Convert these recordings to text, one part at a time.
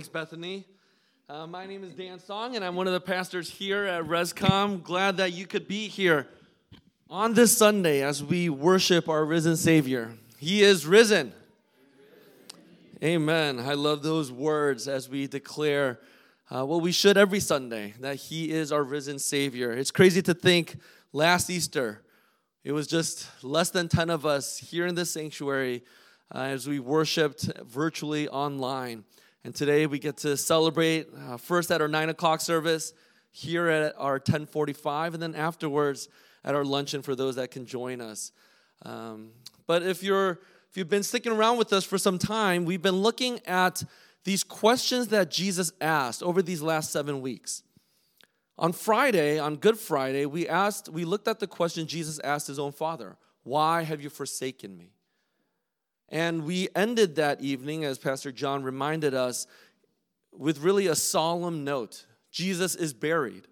Thanks, Bethany. Uh, my name is Dan Song, and I'm one of the pastors here at Rescom. Glad that you could be here on this Sunday as we worship our risen Savior. He is risen. Amen. I love those words as we declare uh, what we should every Sunday that He is our risen Savior. It's crazy to think last Easter, it was just less than 10 of us here in the sanctuary uh, as we worshiped virtually online. And today we get to celebrate uh, first at our 9 o'clock service, here at our 1045, and then afterwards at our luncheon for those that can join us. Um, but if you're if you've been sticking around with us for some time, we've been looking at these questions that Jesus asked over these last seven weeks. On Friday, on Good Friday, we asked, we looked at the question Jesus asked his own father: Why have you forsaken me? And we ended that evening, as Pastor John reminded us, with really a solemn note Jesus is buried.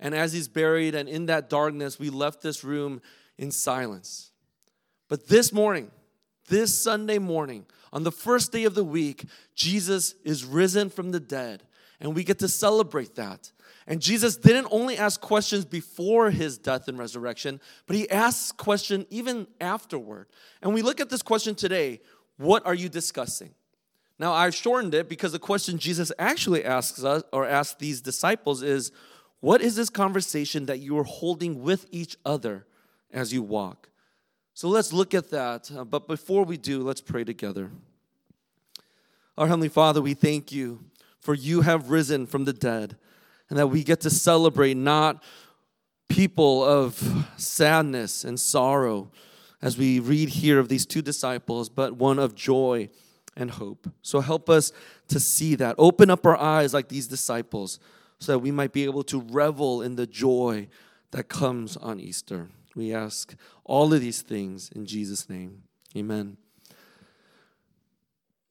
And as he's buried, and in that darkness, we left this room in silence. But this morning, this Sunday morning, on the first day of the week, Jesus is risen from the dead. And we get to celebrate that. And Jesus didn't only ask questions before his death and resurrection, but he asks questions even afterward. And we look at this question today what are you discussing? Now, I've shortened it because the question Jesus actually asks us or asks these disciples is what is this conversation that you are holding with each other as you walk? So let's look at that. Uh, but before we do, let's pray together. Our Heavenly Father, we thank you for you have risen from the dead and that we get to celebrate not people of sadness and sorrow as we read here of these two disciples, but one of joy and hope. So help us to see that. Open up our eyes like these disciples so that we might be able to revel in the joy that comes on Easter. We ask all of these things in Jesus' name. Amen.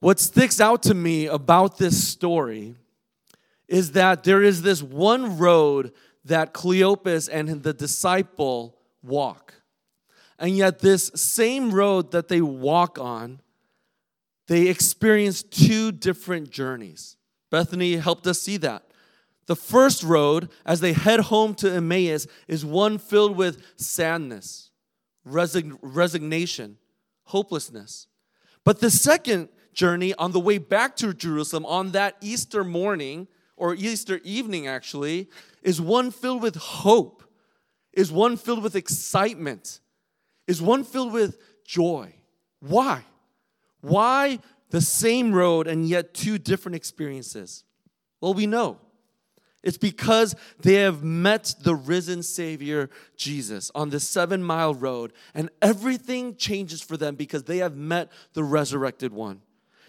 What sticks out to me about this story is that there is this one road that Cleopas and the disciple walk. And yet, this same road that they walk on, they experience two different journeys. Bethany helped us see that. The first road, as they head home to Emmaus, is one filled with sadness, resign- resignation, hopelessness. But the second journey, on the way back to Jerusalem on that Easter morning, or Easter evening actually, is one filled with hope, is one filled with excitement, is one filled with joy. Why? Why the same road and yet two different experiences? Well, we know. It's because they have met the risen Savior Jesus on the seven mile road, and everything changes for them because they have met the resurrected one.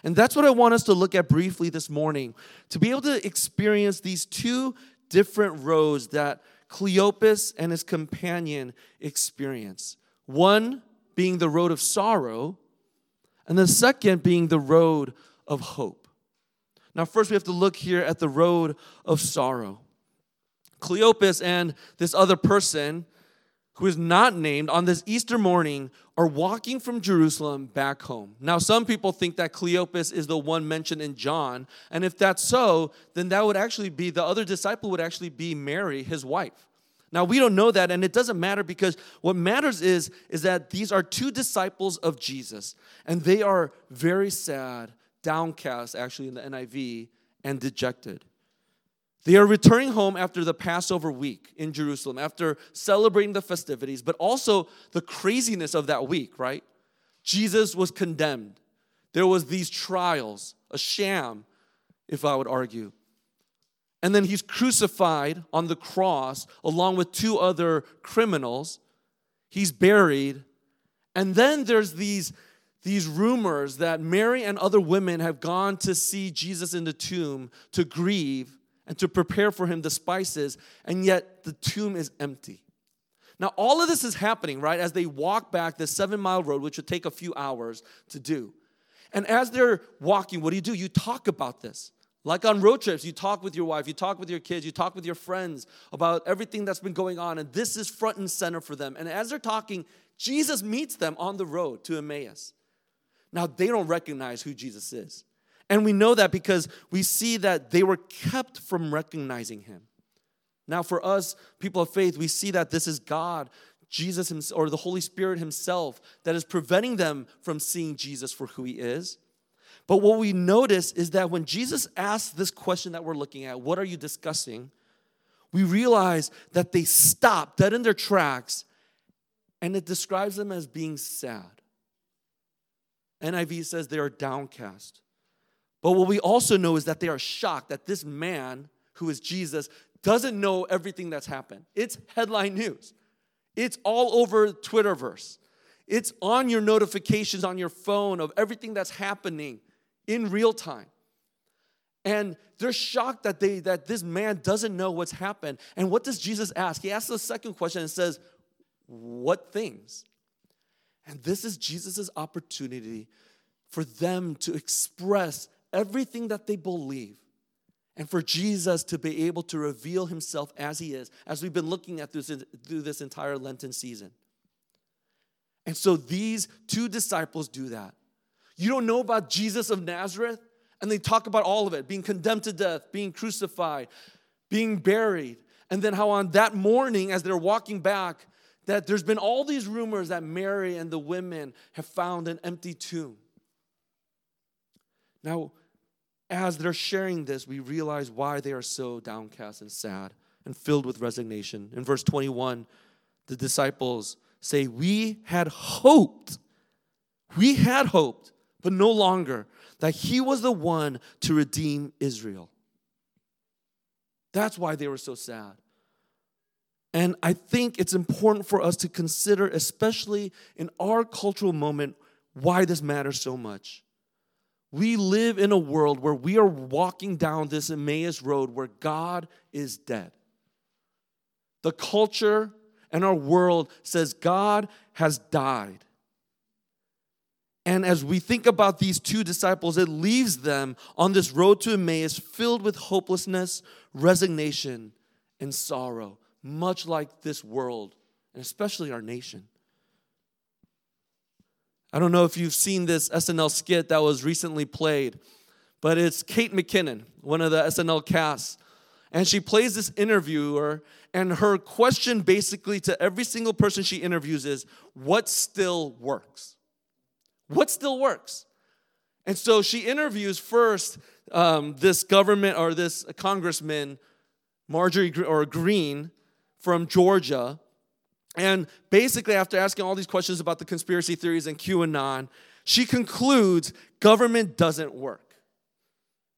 And that's what I want us to look at briefly this morning to be able to experience these two different roads that Cleopas and his companion experience. One being the road of sorrow, and the second being the road of hope. Now, first, we have to look here at the road of sorrow. Cleopas and this other person who is not named, on this Easter morning are walking from Jerusalem back home. Now, some people think that Cleopas is the one mentioned in John, and if that's so, then that would actually be the other disciple would actually be Mary, his wife. Now, we don't know that, and it doesn't matter because what matters is, is that these are two disciples of Jesus, and they are very sad, downcast, actually, in the NIV, and dejected. They are returning home after the Passover week in Jerusalem, after celebrating the festivities, but also the craziness of that week, right? Jesus was condemned. There was these trials, a sham, if I would argue. And then he's crucified on the cross along with two other criminals. He's buried. And then there's these, these rumors that Mary and other women have gone to see Jesus in the tomb to grieve and to prepare for him the spices, and yet the tomb is empty. Now, all of this is happening, right, as they walk back the seven mile road, which would take a few hours to do. And as they're walking, what do you do? You talk about this. Like on road trips, you talk with your wife, you talk with your kids, you talk with your friends about everything that's been going on, and this is front and center for them. And as they're talking, Jesus meets them on the road to Emmaus. Now, they don't recognize who Jesus is. And we know that because we see that they were kept from recognizing him. Now, for us, people of faith, we see that this is God, Jesus himself, or the Holy Spirit Himself, that is preventing them from seeing Jesus for who He is. But what we notice is that when Jesus asked this question that we're looking at, what are you discussing? We realize that they stop dead in their tracks and it describes them as being sad. NIV says they are downcast. But what we also know is that they are shocked that this man, who is Jesus, doesn't know everything that's happened. It's headline news. It's all over Twitterverse. It's on your notifications on your phone of everything that's happening in real time. And they're shocked that they that this man doesn't know what's happened. And what does Jesus ask? He asks the second question and says, "What things?" And this is Jesus' opportunity for them to express everything that they believe and for Jesus to be able to reveal himself as he is, as we've been looking at this, through this entire Lenten season. And so these two disciples do that. You don't know about Jesus of Nazareth? And they talk about all of it being condemned to death, being crucified, being buried. And then how on that morning, as they're walking back, that there's been all these rumors that Mary and the women have found an empty tomb. Now, as they're sharing this, we realize why they are so downcast and sad and filled with resignation. In verse 21, the disciples say, We had hoped, we had hoped, but no longer, that he was the one to redeem Israel. That's why they were so sad. And I think it's important for us to consider, especially in our cultural moment, why this matters so much. We live in a world where we are walking down this Emmaus road where God is dead. The culture and our world says God has died. And as we think about these two disciples, it leaves them on this road to Emmaus filled with hopelessness, resignation, and sorrow, much like this world, and especially our nation. I don't know if you've seen this SNL skit that was recently played, but it's Kate McKinnon, one of the SNL casts. And she plays this interviewer, and her question basically to every single person she interviews is what still works? What still works? And so she interviews first um, this government or this congressman, Marjorie or Greene from Georgia, and basically, after asking all these questions about the conspiracy theories and QAnon, she concludes government doesn't work.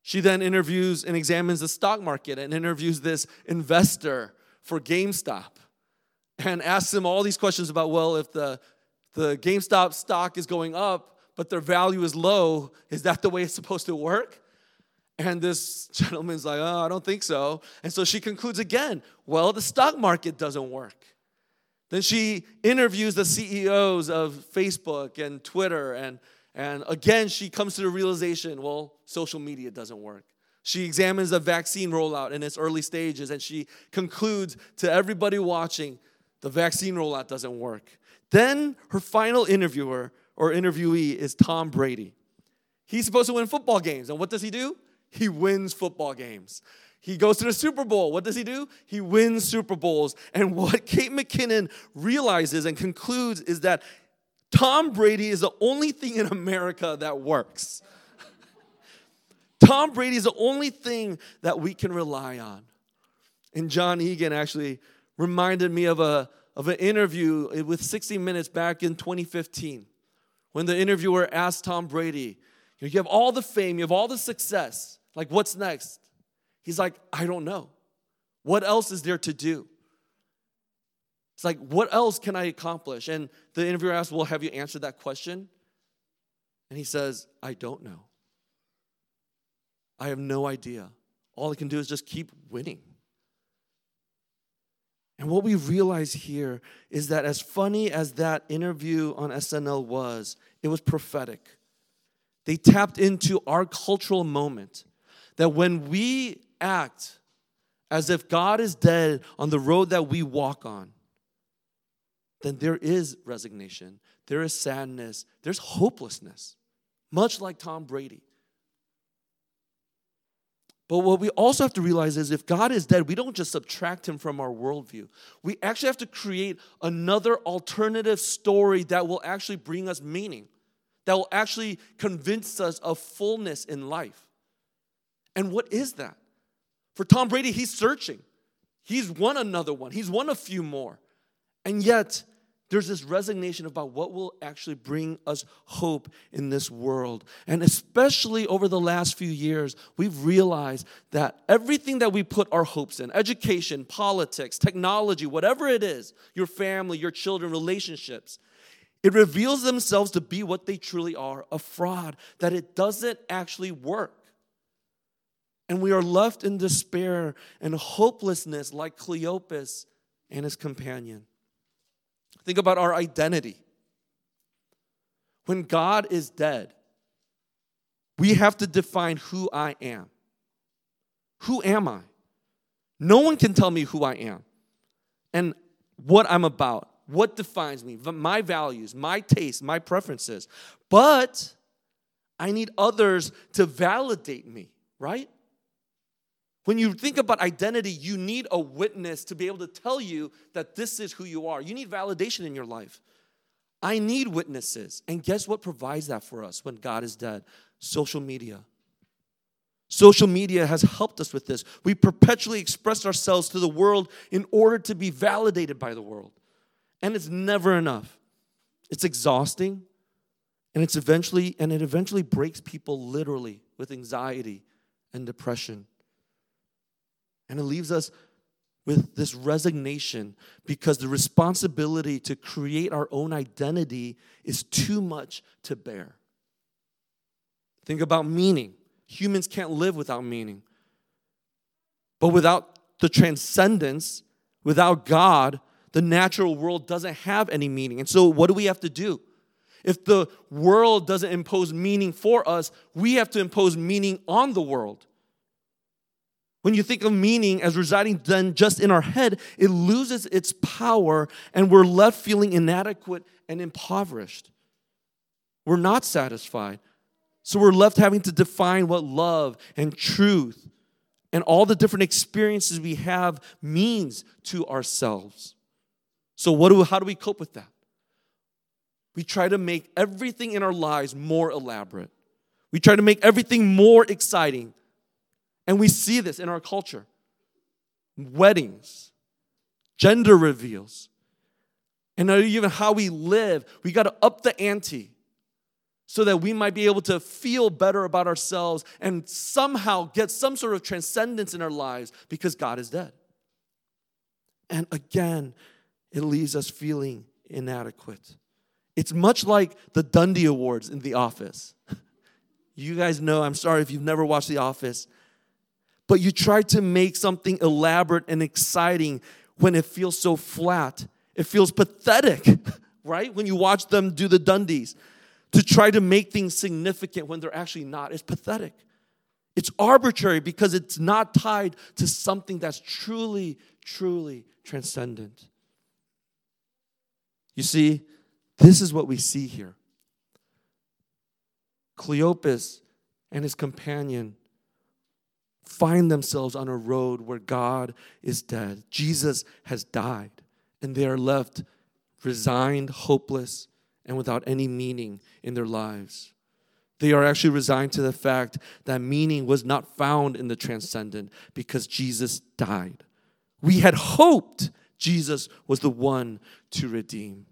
She then interviews and examines the stock market and interviews this investor for GameStop and asks him all these questions about well, if the, the GameStop stock is going up, but their value is low, is that the way it's supposed to work? And this gentleman's like, oh, I don't think so. And so she concludes again, well, the stock market doesn't work. Then she interviews the CEOs of Facebook and Twitter, and, and again, she comes to the realization well, social media doesn't work. She examines the vaccine rollout in its early stages, and she concludes to everybody watching the vaccine rollout doesn't work. Then her final interviewer or interviewee is Tom Brady. He's supposed to win football games, and what does he do? He wins football games. He goes to the Super Bowl. What does he do? He wins Super Bowls. And what Kate McKinnon realizes and concludes is that Tom Brady is the only thing in America that works. Tom Brady is the only thing that we can rely on. And John Egan actually reminded me of, a, of an interview with 60 Minutes back in 2015 when the interviewer asked Tom Brady, You have all the fame, you have all the success. Like, what's next? He's like, I don't know. What else is there to do? It's like, what else can I accomplish? And the interviewer asks, Well, have you answered that question? And he says, I don't know. I have no idea. All I can do is just keep winning. And what we realize here is that as funny as that interview on SNL was, it was prophetic. They tapped into our cultural moment that when we act as if God is dead on the road that we walk on, then there is resignation, there is sadness, there's hopelessness, much like Tom Brady. But what we also have to realize is if God is dead, we don't just subtract him from our worldview. We actually have to create another alternative story that will actually bring us meaning, that will actually convince us of fullness in life. And what is that? For Tom Brady, he's searching. He's won another one, he's won a few more. And yet, there's this resignation about what will actually bring us hope in this world. And especially over the last few years, we've realized that everything that we put our hopes in education, politics, technology, whatever it is your family, your children, relationships it reveals themselves to be what they truly are a fraud, that it doesn't actually work. And we are left in despair and hopelessness like Cleopas and his companion. Think about our identity. When God is dead, we have to define who I am. Who am I? No one can tell me who I am and what I'm about, what defines me, my values, my tastes, my preferences. But I need others to validate me, right? When you think about identity, you need a witness to be able to tell you that this is who you are. You need validation in your life. I need witnesses. And guess what provides that for us when God is dead? Social media. Social media has helped us with this. We perpetually express ourselves to the world in order to be validated by the world. And it's never enough. It's exhausting and it's eventually and it eventually breaks people literally with anxiety and depression. And it leaves us with this resignation because the responsibility to create our own identity is too much to bear. Think about meaning. Humans can't live without meaning. But without the transcendence, without God, the natural world doesn't have any meaning. And so, what do we have to do? If the world doesn't impose meaning for us, we have to impose meaning on the world. When you think of meaning as residing then just in our head, it loses its power and we're left feeling inadequate and impoverished. We're not satisfied. So we're left having to define what love and truth and all the different experiences we have means to ourselves. So what do how do we cope with that? We try to make everything in our lives more elaborate. We try to make everything more exciting. And we see this in our culture weddings, gender reveals, and even how we live. We got to up the ante so that we might be able to feel better about ourselves and somehow get some sort of transcendence in our lives because God is dead. And again, it leaves us feeling inadequate. It's much like the Dundie Awards in The Office. You guys know, I'm sorry if you've never watched The Office, but you try to make something elaborate and exciting when it feels so flat. It feels pathetic, right? When you watch them do the Dundies. To try to make things significant when they're actually not. It's pathetic. It's arbitrary because it's not tied to something that's truly, truly transcendent. You see, this is what we see here. Cleopas and his companion find themselves on a road where God is dead. Jesus has died, and they are left resigned, hopeless, and without any meaning in their lives. They are actually resigned to the fact that meaning was not found in the transcendent because Jesus died. We had hoped Jesus was the one to redeem.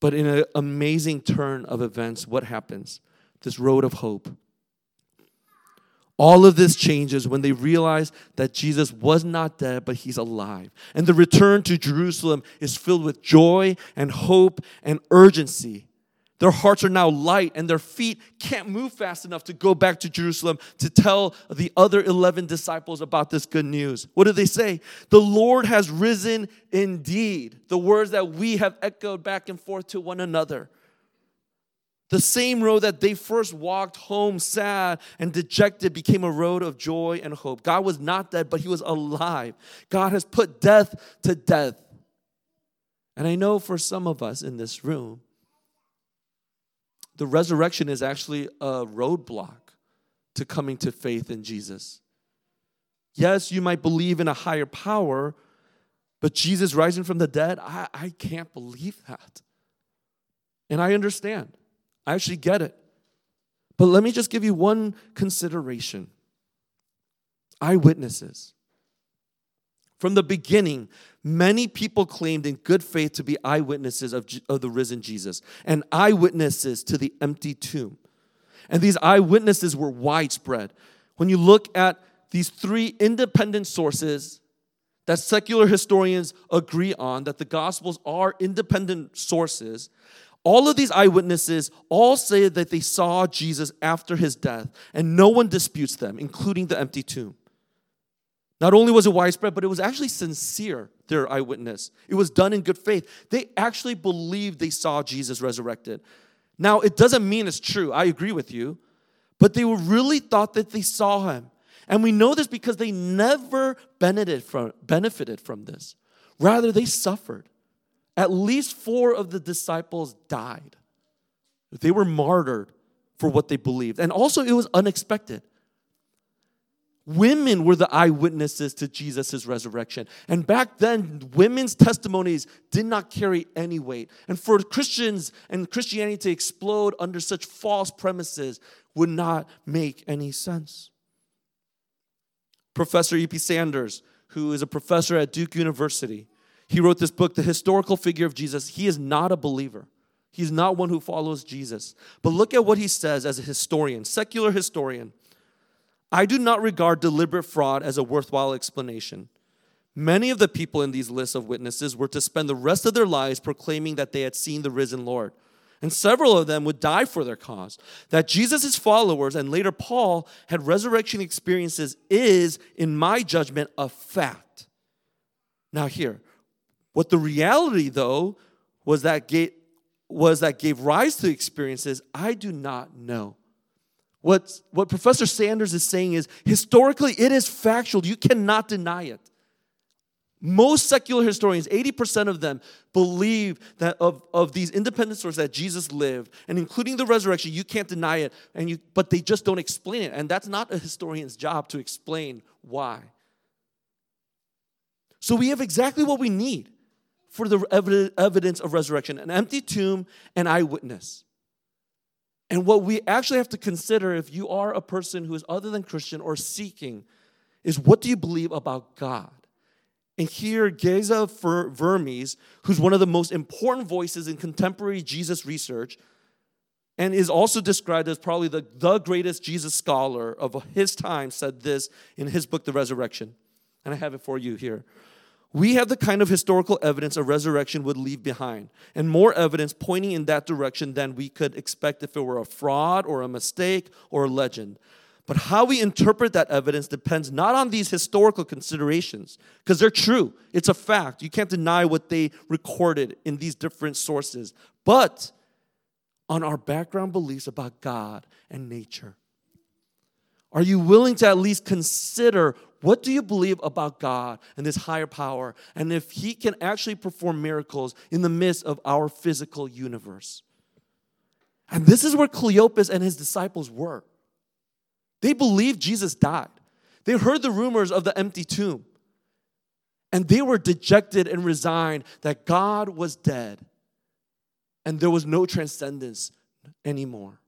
But in an amazing turn of events, what happens? This road of hope all of this changes when they realize that Jesus was not dead, but he's alive. And the return to Jerusalem is filled with joy and hope and urgency. Their hearts are now light, and their feet can't move fast enough to go back to Jerusalem to tell the other 11 disciples about this good news. What do they say? The Lord has risen indeed. The words that we have echoed back and forth to one another. The same road that they first walked home sad and dejected became a road of joy and hope. God was not dead, but He was alive. God has put death to death. And I know for some of us in this room, the resurrection is actually a roadblock to coming to faith in Jesus. Yes, you might believe in a higher power, but Jesus rising from the dead, I, I can't believe that. And I understand. I actually get it. But let me just give you one consideration eyewitnesses. From the beginning, many people claimed in good faith to be eyewitnesses of, of the risen Jesus and eyewitnesses to the empty tomb. And these eyewitnesses were widespread. When you look at these three independent sources that secular historians agree on, that the Gospels are independent sources, all of these eyewitnesses all say that they saw Jesus after his death, and no one disputes them, including the empty tomb. Not only was it widespread, but it was actually sincere, their eyewitness. It was done in good faith. They actually believed they saw Jesus resurrected. Now, it doesn't mean it's true. I agree with you. But they really thought that they saw him. And we know this because they never benefited from, benefited from this. Rather, they suffered. At least four of the disciples died. They were martyred for what they believed. And also, it was unexpected. Women were the eyewitnesses to Jesus' resurrection. And back then, women's testimonies did not carry any weight. And for Christians and Christianity to explode under such false premises would not make any sense. Professor E.P. Sanders, who is a professor at Duke University, he wrote this book, The Historical Figure of Jesus. He is not a believer. He's not one who follows Jesus. But look at what he says as a historian, secular historian. I do not regard deliberate fraud as a worthwhile explanation. Many of the people in these lists of witnesses were to spend the rest of their lives proclaiming that they had seen the risen Lord. And several of them would die for their cause. That Jesus' followers and later Paul had resurrection experiences is, in my judgment, a fact. Now, here, what the reality, though, was that gave, was that gave rise to experiences, I do not know. What, what Professor Sanders is saying is historically, it is factual. You cannot deny it. Most secular historians, 80% of them, believe that of, of these independent sources that Jesus lived, and including the resurrection, you can't deny it, and you, but they just don't explain it. And that's not a historian's job to explain why. So we have exactly what we need for the evidence of resurrection an empty tomb, an eyewitness. And what we actually have to consider if you are a person who is other than Christian or seeking is what do you believe about God? And here, Geza Vermes, who's one of the most important voices in contemporary Jesus research, and is also described as probably the, the greatest Jesus scholar of his time, said this in his book, The Resurrection. And I have it for you here. We have the kind of historical evidence a resurrection would leave behind, and more evidence pointing in that direction than we could expect if it were a fraud or a mistake or a legend. But how we interpret that evidence depends not on these historical considerations, because they're true. It's a fact. You can't deny what they recorded in these different sources, but on our background beliefs about God and nature. Are you willing to at least consider what do you believe about God and this higher power and if He can actually perform miracles in the midst of our physical universe? And this is where Cleopas and his disciples were. They believed Jesus died. They heard the rumors of the empty tomb. And they were dejected and resigned that God was dead and there was no transcendence anymore.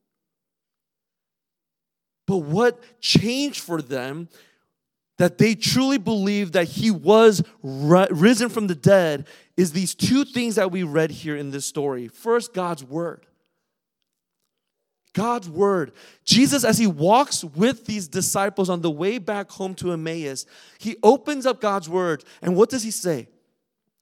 But what changed for them that they truly believed that he was risen from the dead is these two things that we read here in this story. First, God's word. God's word. Jesus, as he walks with these disciples on the way back home to Emmaus, he opens up God's word. And what does he say?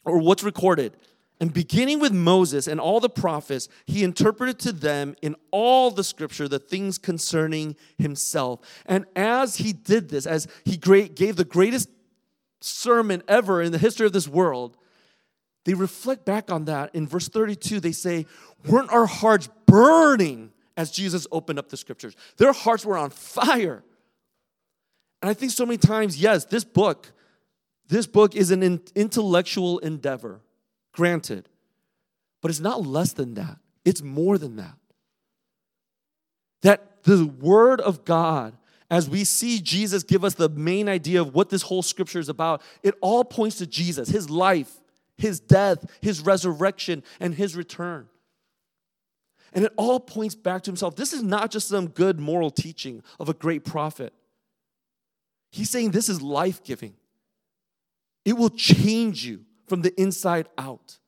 Or what's recorded? And beginning with Moses and all the prophets, he interpreted to them in all the scripture the things concerning himself. And as he did this, as he gave the greatest sermon ever in the history of this world, they reflect back on that. In verse 32, they say, Weren't our hearts burning as Jesus opened up the scriptures? Their hearts were on fire. And I think so many times, yes, this book, this book is an intellectual endeavor granted. But it's not less than that, it's more than that. That the Word of God as we see Jesus give us the main idea of what this whole scripture is about, it all points to Jesus, his life, his death, his resurrection, and his return. And it all points back to himself. This is not just some good moral teaching of a great prophet. He's saying this is life giving, it will change you from the inside out.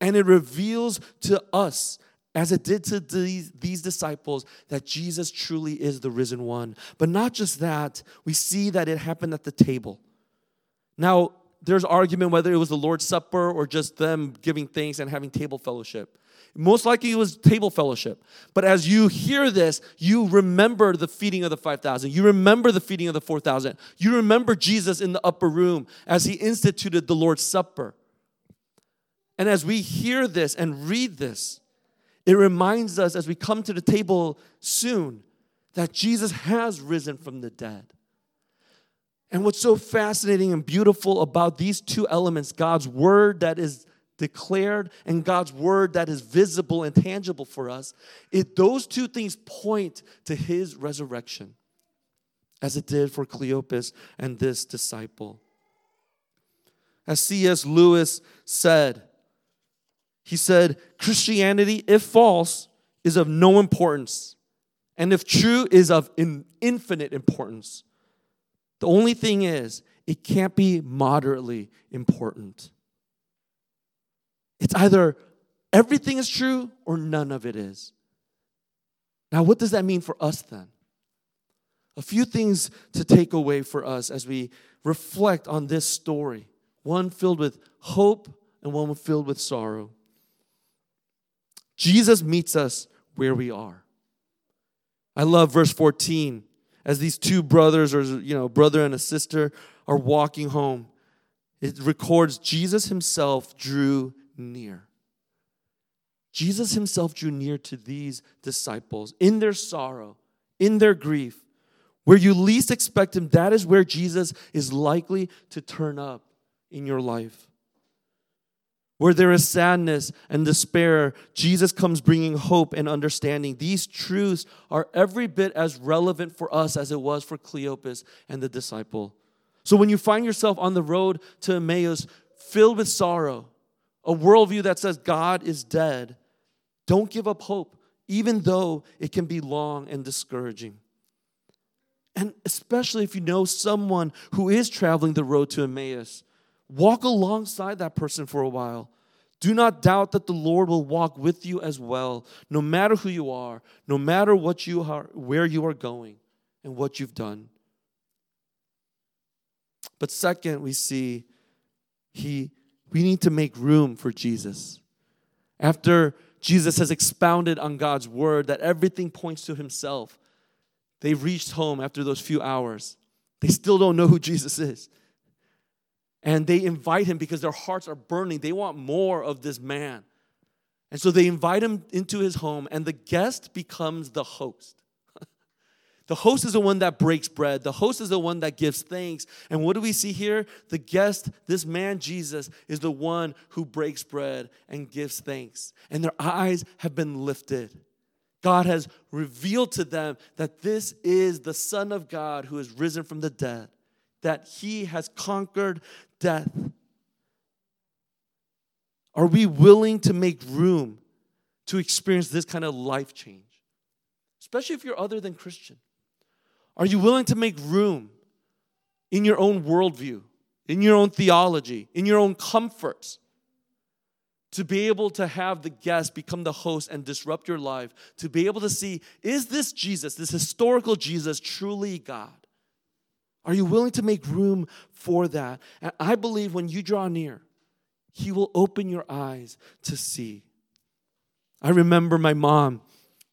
And it reveals to us as it did to these, these disciples, that Jesus truly is the risen one. But not just that, we see that it happened at the table. Now, there's argument whether it was the Lord's Supper or just them giving thanks and having table fellowship. Most likely it was table fellowship. But as you hear this, you remember the feeding of the 5,000. You remember the feeding of the 4,000. You remember Jesus in the upper room as he instituted the Lord's Supper. And as we hear this and read this, it reminds us as we come to the table soon that Jesus has risen from the dead. And what's so fascinating and beautiful about these two elements God's word that is declared and God's word that is visible and tangible for us, it, those two things point to his resurrection, as it did for Cleopas and this disciple. As C.S. Lewis said, he said, Christianity, if false, is of no importance, and if true, is of infinite importance. The only thing is, it can't be moderately important. It's either everything is true or none of it is. Now, what does that mean for us then? A few things to take away for us as we reflect on this story one filled with hope and one filled with sorrow. Jesus meets us where we are. I love verse 14 as these two brothers or you know brother and a sister are walking home. It records Jesus himself drew near. Jesus himself drew near to these disciples in their sorrow, in their grief. Where you least expect him, that is where Jesus is likely to turn up in your life. Where there is sadness and despair, Jesus comes bringing hope and understanding. These truths are every bit as relevant for us as it was for Cleopas and the disciple. So when you find yourself on the road to Emmaus filled with sorrow, a worldview that says God is dead, don't give up hope, even though it can be long and discouraging. And especially if you know someone who is traveling the road to Emmaus, Walk alongside that person for a while. Do not doubt that the Lord will walk with you as well, no matter who you are, no matter what you are, where you are going, and what you've done. But second, we see he we need to make room for Jesus. After Jesus has expounded on God's word that everything points to himself, they've reached home after those few hours. They still don't know who Jesus is. And they invite him because their hearts are burning. They want more of this man. And so they invite him into his home, and the guest becomes the host. The host is the one that breaks bread, the host is the one that gives thanks. And what do we see here? The guest, this man Jesus, is the one who breaks bread and gives thanks. And their eyes have been lifted. God has revealed to them that this is the Son of God who has risen from the dead that he has conquered death? Are we willing to make room to experience this kind of life change? Especially if you're other than Christian. Are you willing to make room in your own worldview, in your own theology, in your own comforts? to be able to have the guest become the host and disrupt your life, to be able to see, is this Jesus, this historical Jesus, truly God? Are you willing to make room for that? And I believe when you draw near, He will open your eyes to see. I remember my mom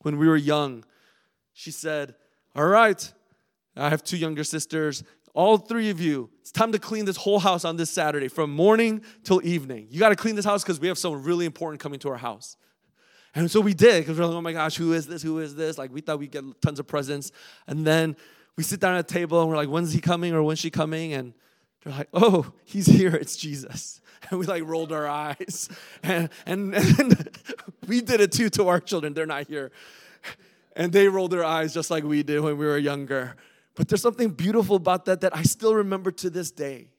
when we were young. She said, All right, I have two younger sisters. All three of you, it's time to clean this whole house on this Saturday from morning till evening. You got to clean this house because we have someone really important coming to our house. And so we did because we're like, oh my gosh, who is this? Who is this? Like we thought we'd get tons of presents. And then we sit down at a table and we're like, when's he coming or when's she coming? And they're like, oh, he's here, it's Jesus. And we like rolled our eyes. And, and, and we did it too to our children. They're not here. And they rolled their eyes just like we did when we were younger. But there's something beautiful about that that I still remember to this day.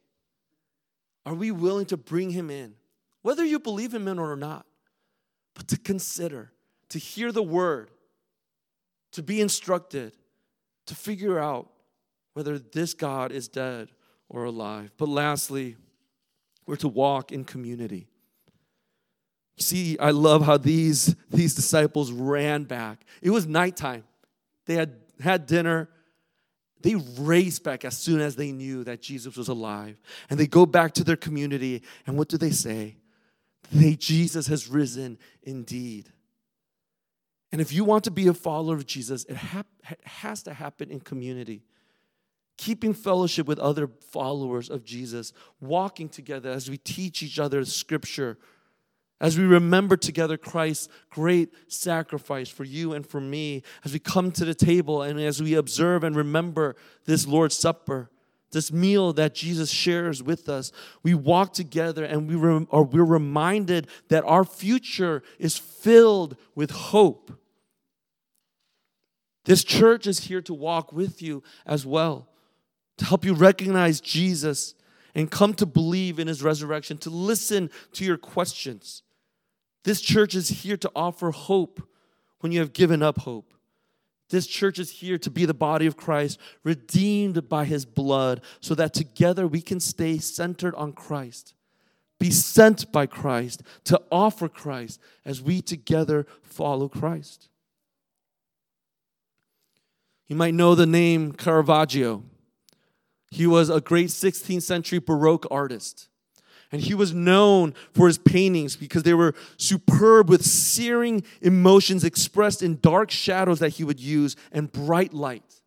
Are we willing to bring him in? Whether you believe him in or not, but to consider, to hear the word, to be instructed, to figure out whether this God is dead or alive. But lastly, we're to walk in community. See, I love how these, these disciples ran back. It was nighttime. They had had dinner. They race back as soon as they knew that Jesus was alive. And they go back to their community. And what do they say? They, Jesus has risen indeed. And if you want to be a follower of Jesus, it, has to happen in community keeping fellowship with other followers of Jesus, walking together as we teach each other scripture, as we remember together Christ's great sacrifice for you and for me, as we come to the table and as we observe and remember this Lord's Supper, this meal that Jesus shares with us, we walk together and we rem- or we're reminded that our future is filled with hope. This church is here to walk with you as well to help you recognize Jesus and come to believe in his resurrection, to listen to your questions. This church is here to offer hope when you have given up hope. This church is here to be the body of Christ, redeemed by his blood, so that together we can stay centered on Christ, be sent by Christ, to offer Christ as we together follow Christ. You might know the name Caravaggio. He was a great 16th century Baroque artist. And he was known for his paintings because they were superb with searing emotions expressed in dark shadows that he would use and bright light.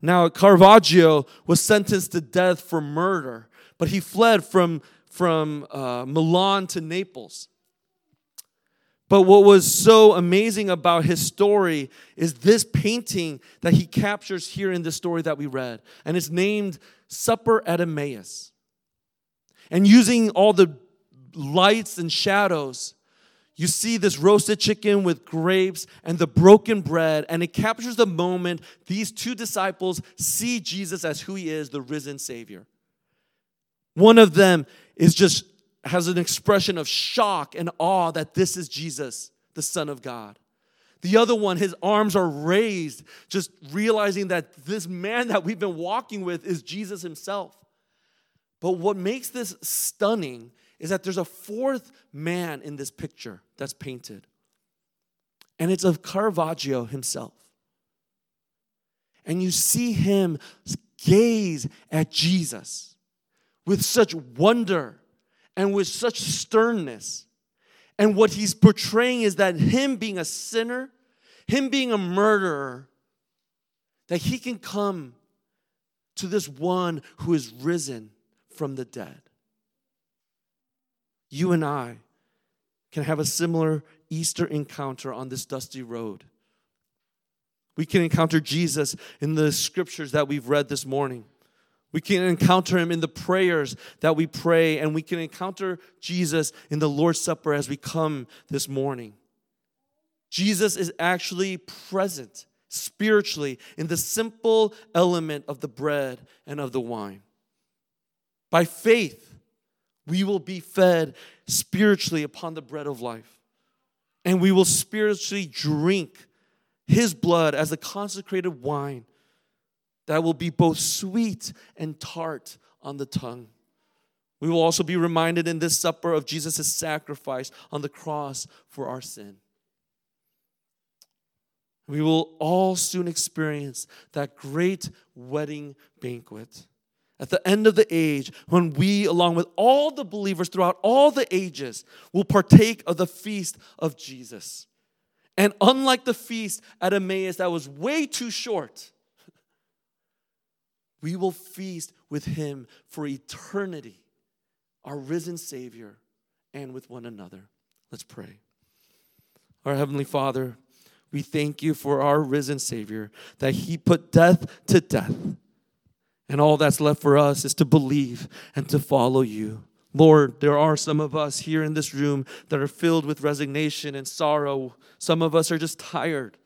Now, Caravaggio was sentenced to death for murder, but he fled from, from uh, Milan to Naples. But what was so amazing about his story is this painting that he captures here in the story that we read. And it's named Supper at Emmaus. And using all the lights and shadows, you see this roasted chicken with grapes and the broken bread, and it captures the moment these two disciples see Jesus as who he is, the risen Savior. One of them is just has an expression of shock and awe that this is Jesus, the Son of God. The other one, his arms are raised, just realizing that this man that we've been walking with is Jesus himself. But what makes this stunning is that there's a fourth man in this picture that's painted, and it's of Caravaggio himself. And you see him gaze at Jesus with such wonder and with such sternness. And what he's portraying is that him being a sinner, him being a murderer, that he can come to this one who is risen from the dead. You and I can have a similar Easter encounter on this dusty road. We can encounter Jesus in the scriptures that we've read this morning. We can encounter him in the prayers that we pray, and we can encounter Jesus in the Lord's Supper as we come this morning. Jesus is actually present spiritually in the simple element of the bread and of the wine. By faith, we will be fed spiritually upon the bread of life, and we will spiritually drink his blood as a consecrated wine that will be both sweet and tart on the tongue. We will also be reminded in this supper of Jesus' sacrifice on the cross for our sin. We will all soon experience that great wedding banquet. At the end of the age, when we, along with all the believers throughout all the ages, will partake of the feast of Jesus. And unlike the feast at Emmaus that was way too short, we will feast with him for eternity, our risen Savior, and with one another. Let's pray. Our Heavenly Father, we thank you for our risen Savior, that he put death to death. And all that's left for us is to believe and to follow you. Lord, there are some of us here in this room that are filled with resignation and sorrow. Some of us are just tired.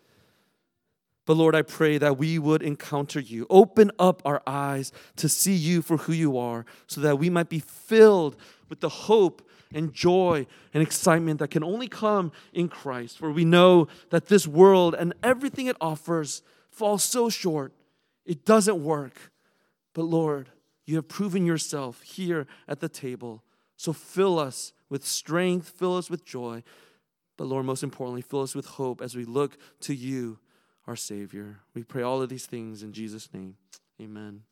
But Lord, I pray that we would encounter you. Open up our eyes to see you for who you are, so that we might be filled with the hope and joy and excitement that can only come in Christ. For we know that this world and everything it offers falls so short, it doesn't work. But Lord, you have proven yourself here at the table. So fill us with strength, fill us with joy, but Lord, most importantly, fill us with hope as we look to you, our Savior. We pray all of these things in Jesus' name. Amen.